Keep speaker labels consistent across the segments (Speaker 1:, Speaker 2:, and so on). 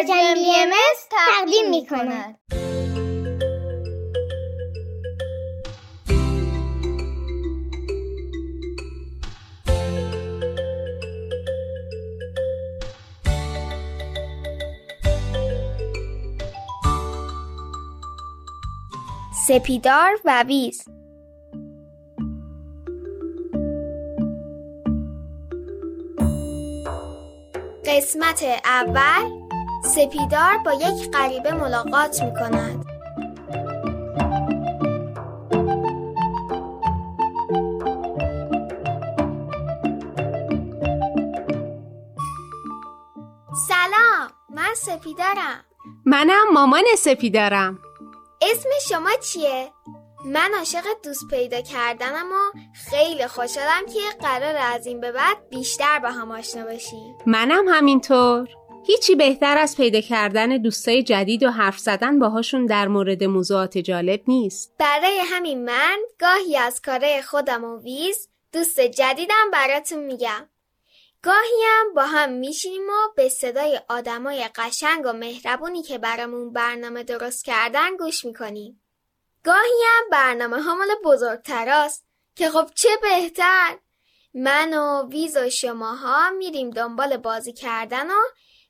Speaker 1: پرژن بی ام تقدیم می کند.
Speaker 2: سپیدار و ویز قسمت اول سپیدار با یک غریبه ملاقات می کند سلام من سپیدارم.
Speaker 3: منم مامان سپیدارم.
Speaker 2: اسم شما چیه؟ من عاشق دوست پیدا کردنم و خیلی خوشحالم که قرار از این به بعد بیشتر با هم آشنا باشیم.
Speaker 3: منم همینطور. هیچی بهتر از پیدا کردن دوستای جدید و حرف زدن باهاشون در مورد موضوعات جالب نیست.
Speaker 2: برای همین من گاهی از کارهای خودم و ویز دوست جدیدم براتون میگم. گاهی هم با هم میشینیم و به صدای آدمای قشنگ و مهربونی که برامون برنامه درست کردن گوش می‌کنیم. گاهی هم برنامه ها مال بزرگتراست که خب چه بهتر؟ من و ویز و شماها میریم دنبال بازی کردن و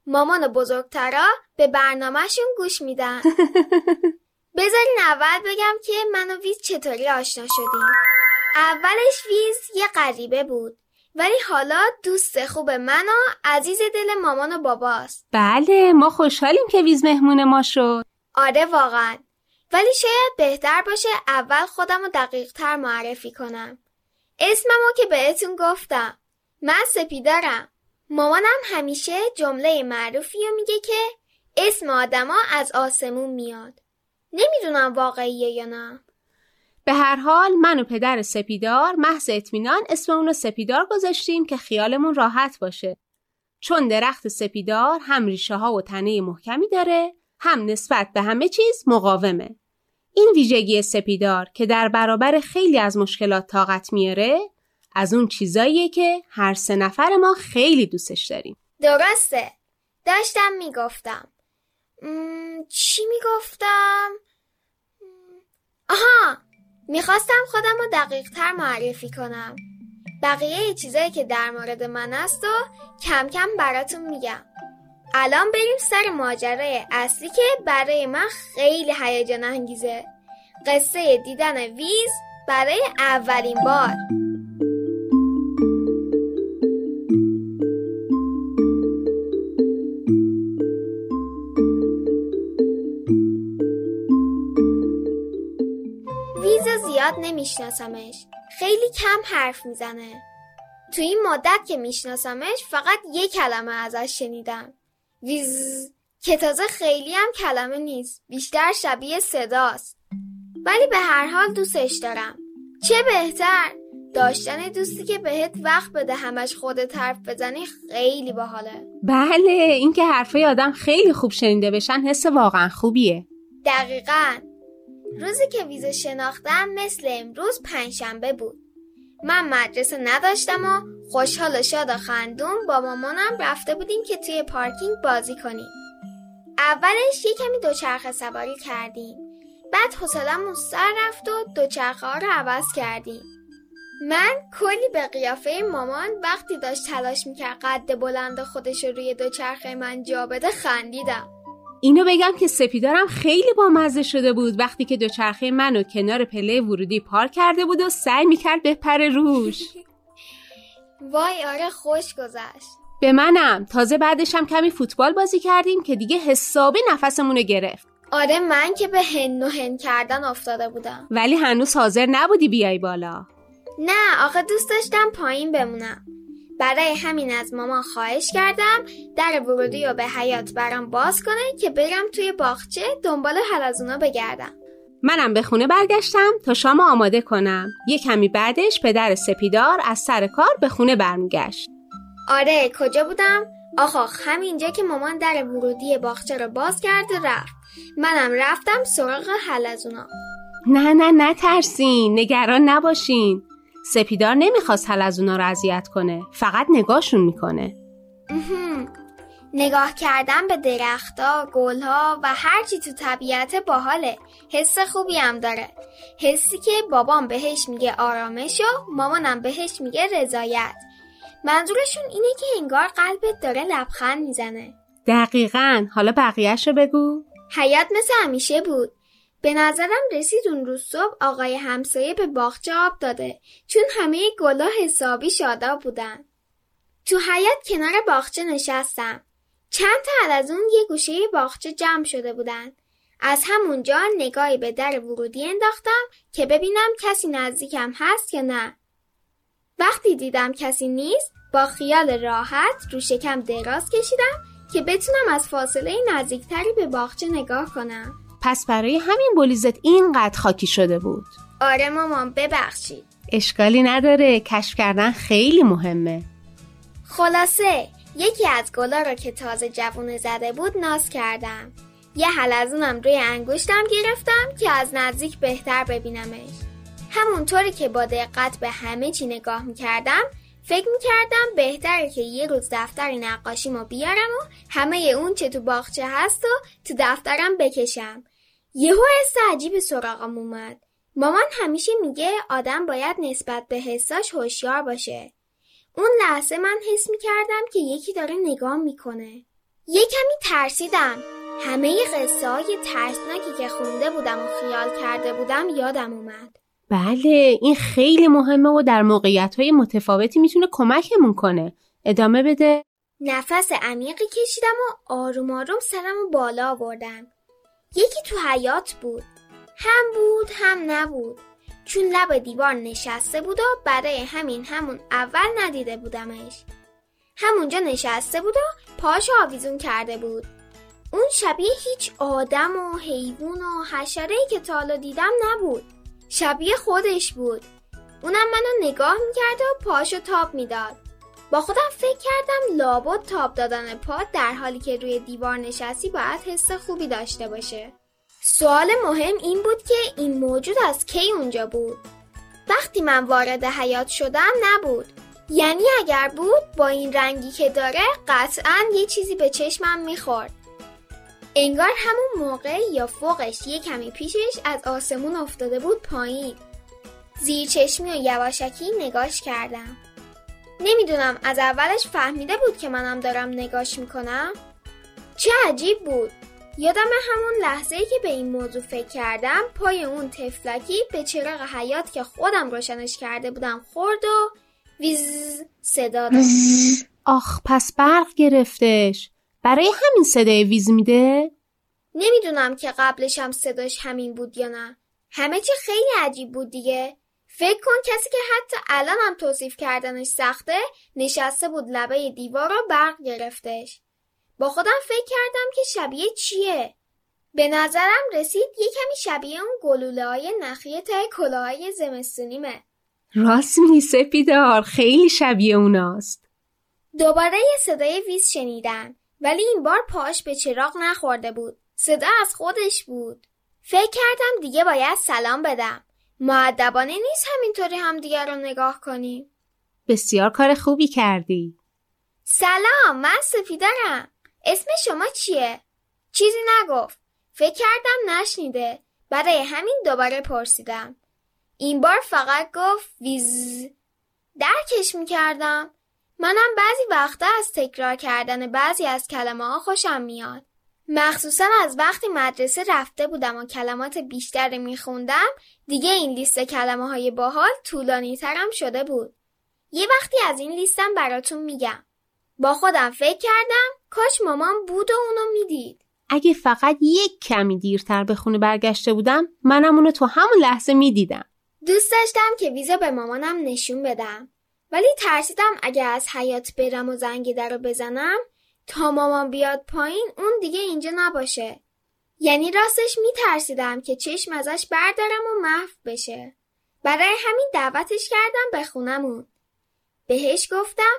Speaker 2: مامان بزرگترا به برنامهشون گوش میدن. بذارین اول بگم که من و ویز چطوری آشنا شدیم. اولش ویز یه غریبه بود ولی حالا دوست خوب من و عزیز دل مامان و باباست.
Speaker 3: بله ما خوشحالیم که ویز مهمون ما شد.
Speaker 2: آره واقعا. ولی شاید بهتر باشه اول خودم رو دقیق تر معرفی کنم. اسممو که بهتون گفتم. من سپیدارم مامانم همیشه جمله معروفی رو میگه که اسم آدما از آسمون میاد. نمی‌دونم واقعیه یا نه.
Speaker 3: به هر حال من و پدر سپیدار محض اطمینان اسم اونو سپیدار گذاشتیم که خیالمون راحت باشه. چون درخت سپیدار هم ریشه ها و تنه محکمی داره هم نسبت به همه چیز مقاومه. این ویژگی سپیدار که در برابر خیلی از مشکلات طاقت میاره از اون چیزاییه که هر سه نفر ما خیلی دوستش داریم.
Speaker 2: درسته. داشتم می‌گفتم. چی می‌گفتم؟ آها. می‌خواستم خودم رو دقیق تر معرفی کنم. بقیه چیزایی که در مورد من است و کم کم براتون میگم. الان بریم سر ماجرای اصلی که برای من خیلی هیجان انگیزه. قصه دیدن ویز برای اولین بار. زیاد نمیشناسمش. خیلی کم حرف می‌زنه. تو این مدت که میشناسمش فقط یه کلمه ازش شنیدم. ویز که تازه خیلی هم کلمه نیست بیشتر شبیه صداست. ولی به هر حال دوستش دارم. چه بهتر؟ داشتن دوستی که بهت وقت بده همش خودت حرف بزنی خیلی باحاله.
Speaker 3: بله اینکه حرفای آدم خیلی خوب شنیده بشن حس واقعا خوبیه.
Speaker 2: دقیقا. روزی که ویزا شناختم مثل امروز پنجشنبه بود. من مدرسه نداشتم و خوشحال و شاد و خندون با مامانم رفته بودیم که توی پارکینگ بازی کنیم. اولش یه کمی دوچرخه سواری کردیم. بعد حوصلمون سر رفت و دوچرخه ها رو عوض کردیم. من کلی به قیافه مامان وقتی داشت تلاش می‌کرد قد بلند خودش رو روی دوچرخه من جا بده خندیدم.
Speaker 3: اینو بگم که سپیدارم خیلی بامزه شده بود وقتی که دوچرخه منو کنار پله ورودی پارک کرده بود و سعی می‌کرد بپره روش.
Speaker 2: وای آره خوش گذشت.
Speaker 3: به منم. تازه بعدش هم کمی فوتبال بازی کردیم که دیگه حسابی نفسمونو گرفت.
Speaker 2: آره من که به هن و هن کردن افتاده بودم.
Speaker 3: ولی هنوز حاضر نبودی بیای بالا.
Speaker 2: نه آخه دوست داشتم پایین بمونم. برای همین از مامان خواهش کردم در ورودی رو به حیات برام باز کنه که برم توی باغچه دنبال حلزونا بگردم.
Speaker 3: منم به خونه برگشتم تا شام آماده کنم. یه کمی بعدش پدر سپیدار از سر کار به خونه برمیگشت.
Speaker 2: آره کجا بودم؟ آخ همینجا که مامان در ورودی باغچه رو باز کرده رفت. منم رفتم سراغ حلزونا
Speaker 3: نه نه نترسین. نگران نباشین. سپیدار نمی‌خواست حل از اونا رو اذیت کنه فقط نگاهشون می‌کنه
Speaker 2: نگاه کردن به درختها، گلها و هرچی تو طبیعت باحاله. حس خوبی هم داره. حسی که بابام بهش میگه آرامش و مامانم بهش میگه رضایت. منظورشون اینه که انگار قلبت داره لبخند می‌زنه.
Speaker 3: دقیقا حالا بقیهش رو بگو
Speaker 2: حیات مثل همیشه بود. به نظرم رسید اون روز صبح آقای همسایه به باغچه آب داده چون همه گلا حسابی شاداب بودن. تو حیات کنار باغچه نشستم. چند تا از اون یه گوشه باغچه جمع شده بودن. از همونجا نگاهی به در ورودی انداختم که ببینم کسی نزدیکم هست یا نه. وقتی دیدم کسی نیست با خیال راحت رو شکم دراز کشیدم که بتونم از فاصله نزدیکتری به باغچه نگاه کنم.
Speaker 3: پس برای همین بولیزت اینقدر خاکی شده بود
Speaker 2: آره مامان ببخشید.
Speaker 3: اشکالی نداره کشف کردن خیلی مهمه
Speaker 2: خلاصه یکی از گلا رو که تازه جوونه زده بود ناز کردم. یه حلزونم روی انگشتم گرفتم که از نزدیک بهتر ببینمش. همونطوری که با دقت به همه چی نگاه می‌کردم فکر می‌کردم بهتره که یه روز دفتر نقاشیمو بیارم و همه اون چه تو باغچه هست و تو دفترم بکشم. یهو حس عجیب سراغم اومد. مامان همیشه میگه آدم باید نسبت به حساش هوشیار باشه. اون لحظه من حس می‌کردم که یکی داره نگاه می‌کنه. یه کمی ترسیدم. همه قصه های ترسناکی که خونده بودم و خیال کرده بودم یادم اومد.
Speaker 3: بله این خیلی مهمه و در موقعیت های متفاوتی می‌تونه کمکمون کنه ادامه بده
Speaker 2: نفس عمیقی کشیدم و آروم آروم سرم و بالا آوردم. یکی تو حیات بود. هم بود هم نبود. چون لب دیوار نشسته بود و برای همین همون اول ندیده بودمش. همونجا نشسته بود و پاش آویزون کرده بود. اون شبیه هیچ آدم و حیوان و حشره که تا حالا دیدم نبود. شبیه خودش بود. اونم منو نگاه می‌کرد و پاشو تاب می‌داد. با خودم فکر کردم لابد تاب دادن پا در حالی که روی دیوار نشستی باید حس خوبی داشته باشه. سوال مهم این بود که این موجود از کی اونجا بود؟ وقتی من وارد حیات شدم نبود. یعنی اگر بود با این رنگی که داره قطعا یه چیزی به چشمم می‌خورد. انگار همون موقع یا فوقش یه کمی پیشش از آسمون افتاده بود پایین. زیر چشمی و یواشکی نگاش کردم. نمی‌دونم از اولش فهمیده بود که منم دارم نگاش می‌کنم؟ چه عجیب بود. یادم همون لحظه که به این موضوع فکر کردم پای اون تفلکی به چراغ حیات که خودم روشنش کرده بودم خورد و ویز صدا داد.
Speaker 3: آخ پس برق گرفتش برای همین صدای ویز میده
Speaker 2: نمی‌دونم که قبلش هم صداش همین بود یا نه. همه چی خیلی عجیب بود دیگه. فکر کن کسی که حتی الان هم توصیف کردنش سخته نشسته بود لبه دیوار رو برق گرفتش. با خودم فکر کردم که شبیه چیه؟ به نظرم رسید یه کمی شبیه اون گلوله های نخیه تای کلاهای زمستونیمه.
Speaker 3: راست میگی سپیدار خیلی شبیه اوناست
Speaker 2: دوباره یه صدای ویز شنیدم ولی این بار پاش به چراغ نخورده بود. صدا از خودش بود. فکر کردم دیگه باید سلام بدم. معدبانه نیست همینطوری هم دیگر رو نگاه کنیم.
Speaker 3: بسیار کار خوبی کردی
Speaker 2: سلام من سفیدرم. اسم شما چیه؟ چیزی نگفت. فکر کردم نشنیده. برای همین دوباره پرسیدم. این بار فقط گفت ویز. درکش می‌کردم. منم بعضی وقتا از تکرار کردن بعضی از کلمه ها خوشم میاد. مخصوصا از وقتی مدرسه رفته بودم و کلمات بیشتری میخوندم دیگه این لیست کلمه های باحال طولانی ترم شده بود. یه وقتی از این لیستم براتون میگم. با خودم فکر کردم کاش مامان بود و اونو می‌دید.
Speaker 3: اگه فقط یک کمی دیرتر به خونه برگشته بودم منم اونو تو همون لحظه می‌دیدم
Speaker 2: دوست داشتم که ویزا به مامانم نشون بدم. ولی ترسیدم اگه از حیات برم و زنگ در رو بزنم تا مامان بیاد پایین اون دیگه اینجا نباشه. یعنی راستش میترسیدم که چشم ازش بردارم و محو بشه. برای همین دعوتش کردم به خونمون. بهش گفتم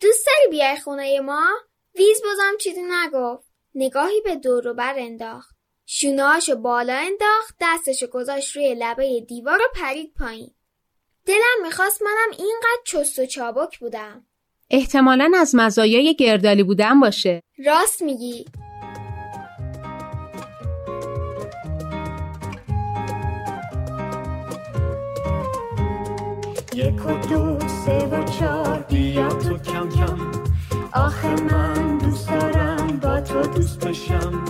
Speaker 2: دوست داری بیای خونه ما؟ ویز بازم چیزی نگفت. نگاهی به دور و بر انداخت. شونهاشو بالا انداخت دستشو گذاشت روی لبه دیوار و پرید پایین. دلم می‌خواست منم اینقدر چست و چابک بودم.
Speaker 3: احتمالا از مزایای گردالی بودن باشه.
Speaker 2: راست میگی.
Speaker 4: یک و دو سه و چار بیا تو کم کم. آخه من دوست دارم با تو دوست بشم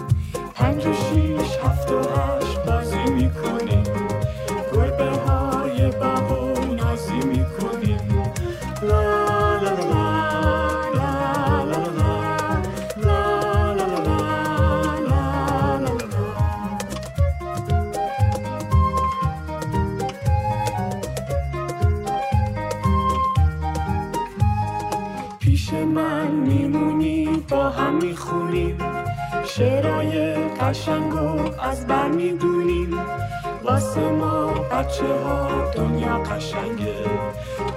Speaker 4: پنج و شیش هفت و هشت. قشنگ و از بر می‌دونیم واسه ما بچه ها دنیا قشنگه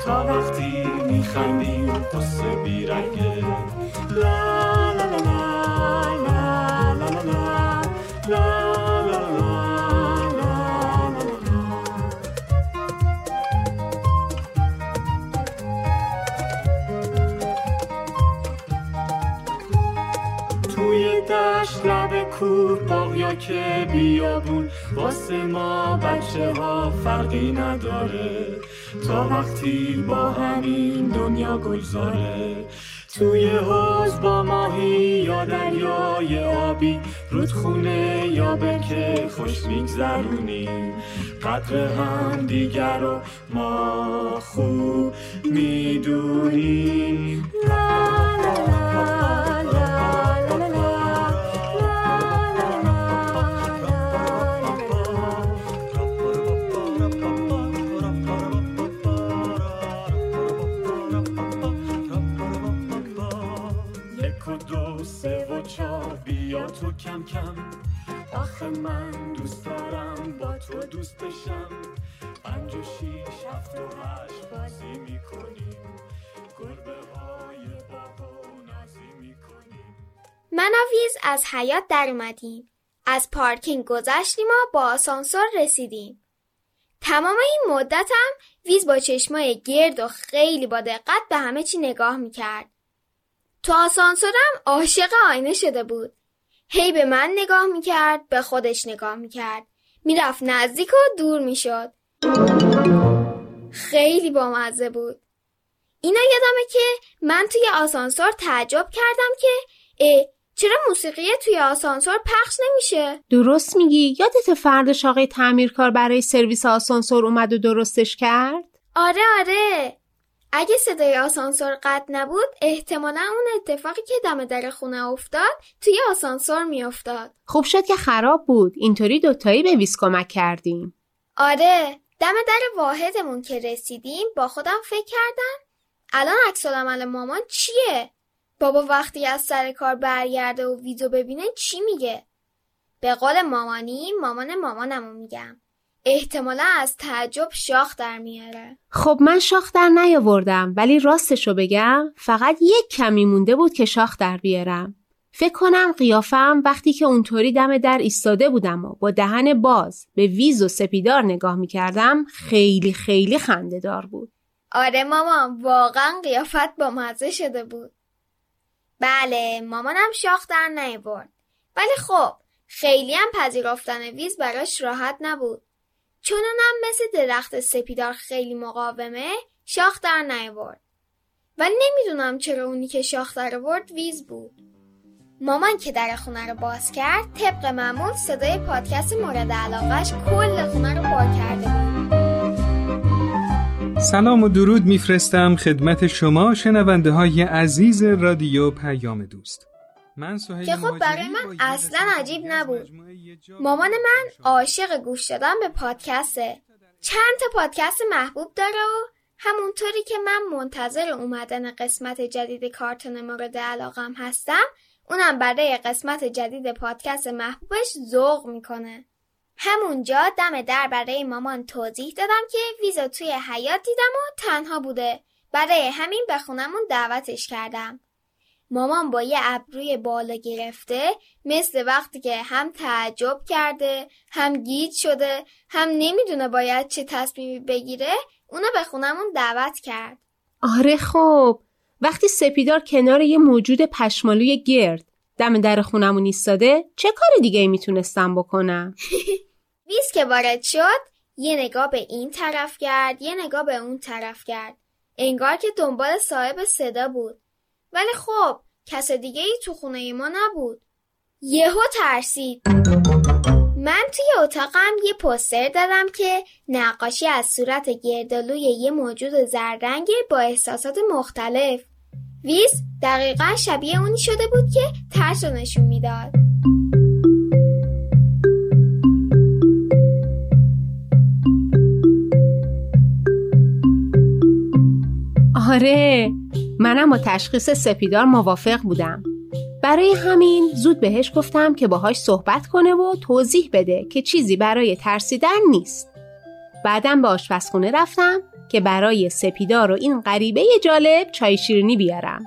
Speaker 4: تا وقتی میخندیم قصه بیرنگه لا لا لا لا لا لا لا, لا, لا لب کور باغیا که بیابون واسه ما بچه ها فرقی نداره. تا وقتی با همین دنیا گلزاره. توی حوز با ماهی یا دریای آبی رودخونه یا که خوش میگذرونیم قدر هم دیگر رو ما خوب می‌دونیم.
Speaker 2: حیات در اومدیم. از پارکینگ گذشتیم و با آسانسور رسیدیم. تمام این مدت هم ویز با چشمای گرد و خیلی با دقت به همه چی نگاه می‌کرد. تو آسانسورم عاشق آینه شده بود. هی به من نگاه می‌کرد به خودش نگاه می‌کرد. می‌رفت نزدیک و دور می‌شد. خیلی بامزه بود. اینا یادمه که من توی آسانسور تعجب کردم که چرا موسیقی توی آسانسور پخش نمیشه؟
Speaker 3: درست میگی. یادت فرداش آقای تعمیرکار برای سرویس آسانسور اومد و درستش کرد؟
Speaker 2: آره آره. اگه صدای آسانسور قطع نبود احتمالا اون اتفاقی که دم در خونه افتاد توی آسانسور میافتاد.
Speaker 3: خوب شد که خراب بود. اینطوری دوتایی به ویز کمک کردیم.
Speaker 2: آره. دم در واحدمون که رسیدیم با خودم فکر کردم الان عکس العمل مامان چیه؟ بابا وقتی از سر کار برگرده و ویدیو ببینه چی میگه؟ به قول مامانی مامان مامانمو میگم. احتمالا از تعجب شاخ در میاره.
Speaker 3: خب من شاخ در نیاوردم ولی راستشو بگم فقط یک کمی مونده بود که شاخ در بیارم. فکر کنم قیافم وقتی که اونطوری دم در ایستاده بودم و با دهن باز به ویز و سپیدار نگاه می‌کردم خیلی خیلی خنده دار بود.
Speaker 2: آره مامان واقعا قیافت با مزه شده بود. بله مامانم شاخ در نیورد. ولی خب خیلی هم پذیرفتن ویز براش راحت نبود. چون اونم مثل درخت سپیدار خیلی مقاومه شاخ در نیورد. ولی نمی‌دونم چرا اونی که شاخ در آورد ویز بود. مامان که در خونه رو باز کرد طبق معمول صدای پادکست مورد علاقش کل خونه رو پر کرده بود.
Speaker 5: سلام و درود میفرستم خدمت شما شنونده های عزیز رادیو پیام دوست. من
Speaker 2: که خب برای من اصلا عجیب نبود. مامان من عاشق گوش دادن به پادکسته. چند تا پادکست محبوب داره و همونطوری که من منتظر اومدن قسمت جدید کارتون مورد علاقم هستم اونم برای قسمت جدید پادکست محبوبش ذوق می‌کنه. همونجا دم در برای مامان توضیح دادم که ویزا توی حیات دیدم و تنها بوده. برای همین به خونمون دعوتش کردم. مامان با یه ابروی بالا گرفته مثل وقتی که هم تعجب کرده هم گیج شده هم نمی‌دونه باید چه تصمیمی بگیره اونو به خونمون دعوت کرد.
Speaker 3: آره خب وقتی سپیدار کنار یه موجود پشمالوی گرد دم در خونمون ایستاده چه کار دیگه می‌تونستم بکنم؟
Speaker 2: ویز که وارد شد یه نگاه به این طرف کرد یه نگاه به اون طرف کرد. انگار که دنبال صاحب صدا بود. ولی خب کس دیگه ای تو خونه ما نبود. یهو ترسید. من توی اتاقم یه پوستر دادم که نقاشی از صورت گردالوی یه موجود زررنگ با احساسات مختلف. ویس دقیقا شبیه اونی شده بود که ترس رو نشون می‌داد.
Speaker 3: آره منم با تشخیص سپیدار موافق بودم. برای همین زود بهش گفتم که باهاش صحبت کنه و توضیح بده که چیزی برای ترسیدن نیست. بعدم به آشپزخونه رفتم که برای سپیدار و این غریبه جالب چای شیرینی بیارم.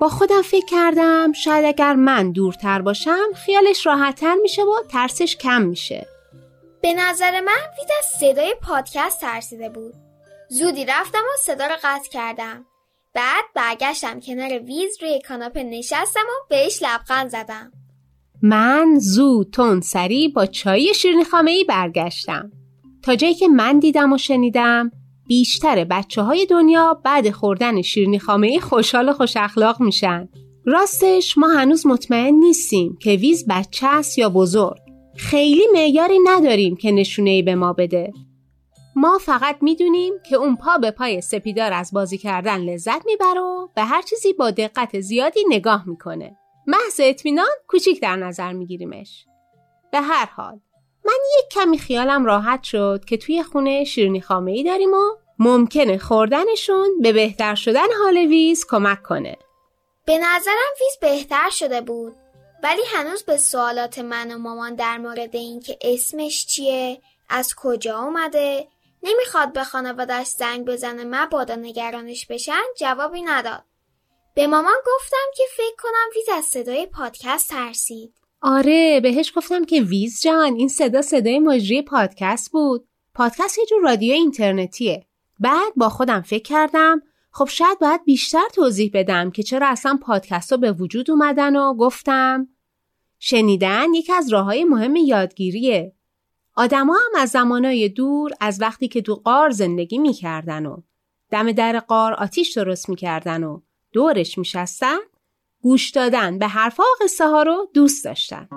Speaker 3: با خودم فکر کردم شاید اگر من دورتر باشم خیالش راحتتر میشه و ترسش کم میشه.
Speaker 2: به نظر من وید از صدای پادکست ترسیده بود. زودی رفتم و صدا رو قطع کردم. بعد برگشتم کنار ویز روی کاناپه نشستم و بهش لبخند زدم.
Speaker 3: من زود تون سری با چای شیرینی خامه ای برگشتم. تا جایی که من دیدم و شنیدم بیشتر بچه های دنیا بعد خوردن شیرینی خامه ای خوشحال و خوش اخلاق میشن. راستش ما هنوز مطمئن نیستیم که ویز بچه است یا بزرگ. خیلی معیاری نداریم که نشونه ای به ما بده. ما فقط می‌دونیم که اون پا به پای سپیدار از بازی کردن لذت می‌بره و به هر چیزی با دقت زیادی نگاه می‌کنه. محض اطمینان کوچیک در نظر میگیریمش. به هر حال من یک کمی خیالم راحت شد که توی خونه شیرنی خامه ای داریم و ممکنه خوردنشون به بهتر شدن حال ویز کمک کنه.
Speaker 2: به نظرم ویز بهتر شده بود ولی هنوز به سوالات من و مامان در مورد اینکه اسمش چیه، از کجا اومده، نمی‌خواد به خانوادش زنگ بزنه مبادا نگرانش بشن جوابی نداد. به مامان گفتم که فکر کنم ویز از صدای پادکست ترسید.
Speaker 3: آره بهش گفتم که ویز جان این صدا صدای مجری پادکست بود. پادکست یه جور رادیو اینترنتیه. بعد با خودم فکر کردم خب شاید باید بیشتر توضیح بدم که چرا اصلا پادکست ها به وجود اومدن و گفتم شنیدن یکی از راه های مهم یادگیریه. آدما هم از زمانای دور از وقتی که تو قار زندگی می‌کردن و دم در قار آتیش درست می‌کردن و دورش میشستن گوش دادن به حرفا و قصه ها رو دوست داشتن.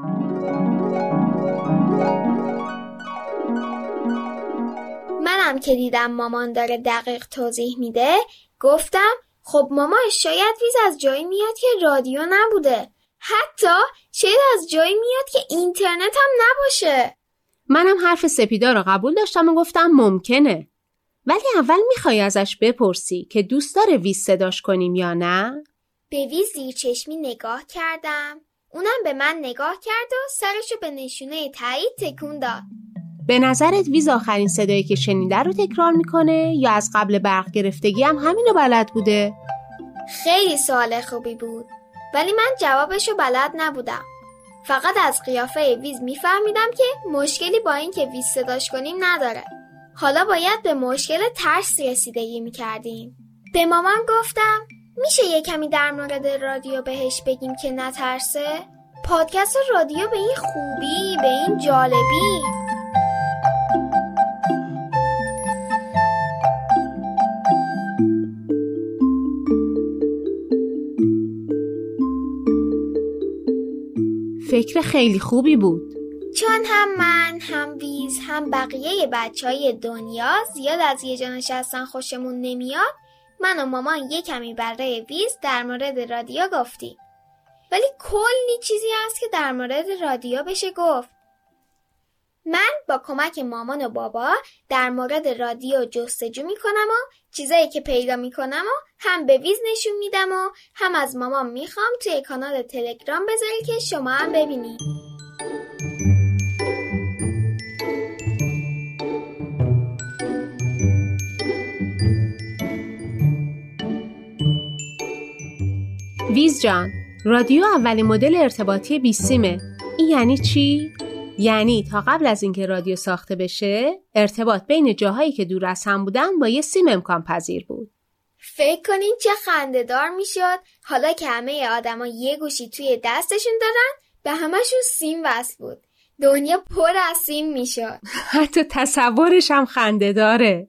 Speaker 2: منم که دیدم مامان داره دقیق توضیح میده گفتم خب ماما شاید ویز از جایی میاد که رادیو نبوده حتی شاید از جایی میاد که اینترنت هم نباشه
Speaker 3: منم حرف سپیدا رو قبول داشتم و گفتم ممکنه. ولی اول می‌خوای ازش بپرسی که دوست داره ویز صداش کنیم یا نه؟
Speaker 2: به ویز زیر چشمی نگاه کردم. اونم به من نگاه کرد و سرشو به نشونه تایید تکون داد.
Speaker 3: به نظرت ویز آخرین صدایی که شنیده رو تکرار می‌کنه یا از قبل برق گرفتگی هم همینو بلد بوده؟
Speaker 2: خیلی سوال خوبی بود. ولی من جوابشو بلد نبودم. فقط از قیافه ویز میفهمیدم که مشکلی با اینکه ویز صداش کنیم نداره. حالا باید به مشکل ترس رسیدگی می‌کردیم. به مامان گفتم میشه یه کمی در مورد رادیو بهش بگیم که نترسه؟ پادکست رادیو به این خوبی به این جالبی؟
Speaker 3: فکر خیلی خوبی بود.
Speaker 2: چون هم من هم ویز هم بقیه بچه های دنیا زیاد از یه جا نشستن خوشمون نمیاد من و مامان یه کمی برای ویز در مورد رادیو گفتیم. ولی کلی چیزی هست که در مورد رادیو بشه گفت. من با کمک مامان و بابا در مورد رادیو جستجو می‌کنم و چیزایی که پیدا می‌کنم و هم به ویز نشون میدم و هم از مامان می‌خوام توی کانال تلگرام بذاری که شما هم ببینید
Speaker 3: ویز جان رادیو اولین مدل ارتباطی بیسیمه این یعنی چی؟ یعنی تا قبل از اینکه رادیو ساخته بشه ارتباط بین جاهایی که دور از هم بودن با یه سیم امکان پذیر بود
Speaker 2: فکر کنین چه خندهدار می‌شد حالا که همه آدما یه گوشی توی دستشون دارن به همشون سیم وصل بود دنیا پر از سیم می‌شد
Speaker 3: حتی تصورش هم خنده داره.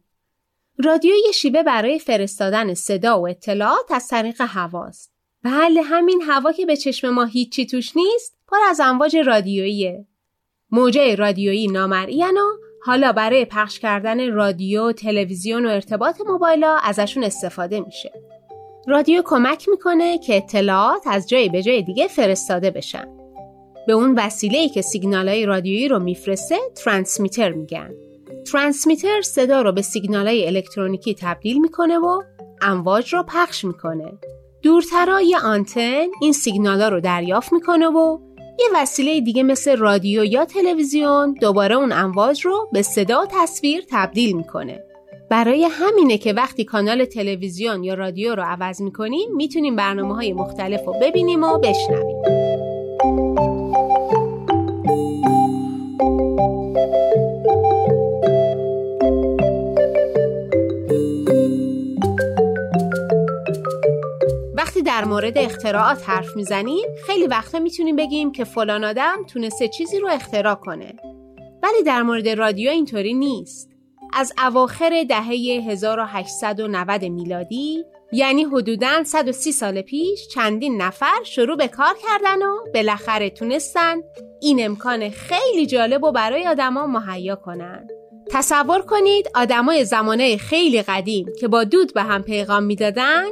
Speaker 3: رادیو یه شیوه برای فرستادن صدا و اطلاعات از طریق هواست. بله همین هوا که به چشم ما هیچی توش نیست پر از امواج رادیوییه. موجه رادیویی نامرئی و حالا برای پخش کردن رادیو، تلویزیون و ارتباط موبایلا ازشون استفاده میشه. رادیو کمک می‌کنه که اطلاعات از جای به جای دیگه فرستاده بشن. به اون وسیله‌ای که سیگنالای رادیویی رو میفرسته ترانسمیتر میگن. ترانسمیتر صدا رو به سیگنالای الکترونیکی تبدیل می‌کنه و امواج رو پخش می‌کنه. دورترا یه آنتن این سیگنالا رو دریافت می‌کنه و یه وسیله دیگه مثل رادیو یا تلویزیون دوباره اون امواج رو به صدا و تصویر تبدیل می‌کنه. برای همینه که وقتی کانال تلویزیون یا رادیو رو عوض می‌کنیم می‌تونیم برنامه های مختلف رو ببینیم و بشنویم. اختراعات حرف می‌زنیم خیلی وقتا می‌تونیم بگیم که فلان آدم تونسته چیزی رو اختراع کنه. ولی در مورد رادیو اینطوری نیست. از اواخر دهه 1890 میلادی یعنی حدوداً 130 سال پیش چندین نفر شروع به کار کردن و بالاخره تونستن این امکان خیلی جالب و برای آدما مهیا کنن. تصور کنید آدمای زمانه خیلی قدیم که با دود به هم پیغام می‌دادن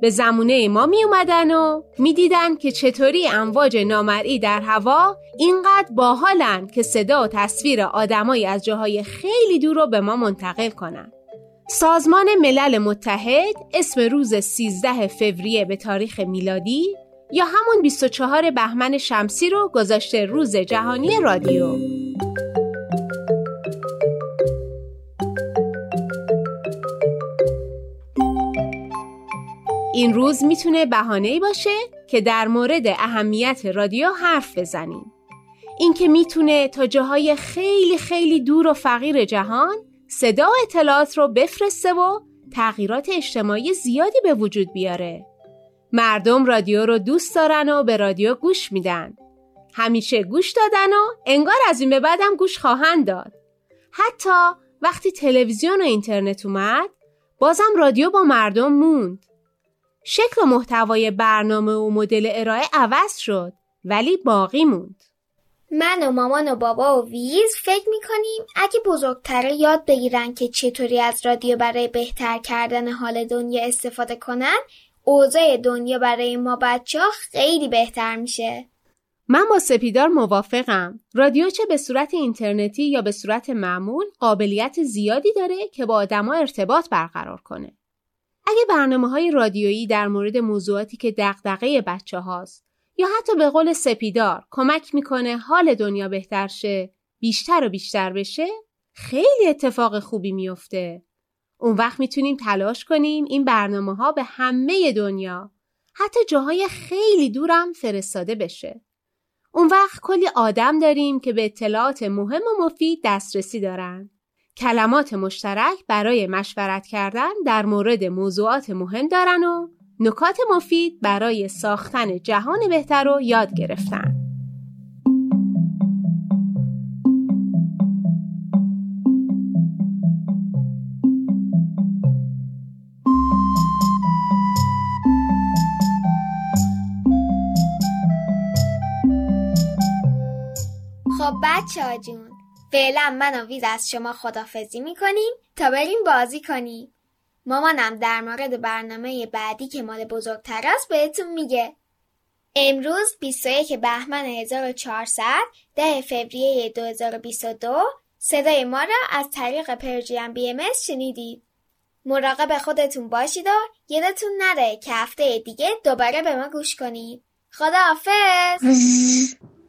Speaker 3: به زمونه ما می اومدن و می‌دیدن که چطوری امواج نامرئی در هوا اینقدر باحالن که صدا و تصویر آدمایی از جاهای خیلی دور رو به ما منتقل کنن. سازمان ملل متحد اسم روز 13 فوریه به تاریخ میلادی یا همون 24 بهمن شمسی رو گذاشته روز جهانی رادیو. این روز می‌تونه بهانه‌ای باشه که در مورد اهمیت رادیو حرف بزنیم. این که می‌تونه تا جاهای خیلی خیلی دور و فقیر جهان صدا و اطلاعات رو بفرسته و تغییرات اجتماعی زیادی به وجود بیاره. مردم رادیو رو دوست دارن و به رادیو گوش میدن. همیشه گوش دادن و انگار از این به بعدم گوش خواهند داد. حتی وقتی تلویزیون و اینترنت اومد بازم رادیو با مردم موند. شکل و محتوای برنامه و مدل ارائه عوض شد ولی باقی موند.
Speaker 2: من و مامان و بابا و ویز فکر می‌کنیم اگه بزرگتره یاد بگیرن که چطوری از رادیو برای بهتر کردن حال دنیا استفاده کنن اوضاع دنیا برای ما بچه ها خیلی بهتر میشه.
Speaker 3: من با سپیدار موافقم. رادیو چه به صورت اینترنتی یا به صورت معمول قابلیت زیادی داره که با آدما ارتباط برقرار کنه. اگه برنامه های رادیویی در مورد موضوعاتی که دغدغه بچه هاست یا حتی به قول سپیدار کمک می‌کنه حال دنیا بهتر شه بیشتر و بیشتر بشه خیلی اتفاق خوبی میفته. اون وقت می‌تونیم تلاش کنیم این برنامه ها به همه دنیا حتی جاهای خیلی دورم فرستاده بشه. اون وقت کلی آدم داریم که به اطلاعات مهم و مفید دسترسی دارن. کلمات مشترک برای مشورت کردن در مورد موضوعات مهم دارن و نکات مفید برای ساختن جهان بهتر رو یاد گرفتن.
Speaker 2: خب بچه ها فعلا من و ویز از شما خدافزی می‌کنیم تا بریم بازی کنیم. مامانم در مورد برنامه بعدی که مال بزرگتر است بهتون میگه. امروز 21 بهمن 1400 ده فوریه 2022 صدای ما را از طریق پرژیم بی ام شنیدید. مراقب خودتون باشید و یادتون نره که هفته دیگه دوباره به ما گوش کنید. خداحافظ!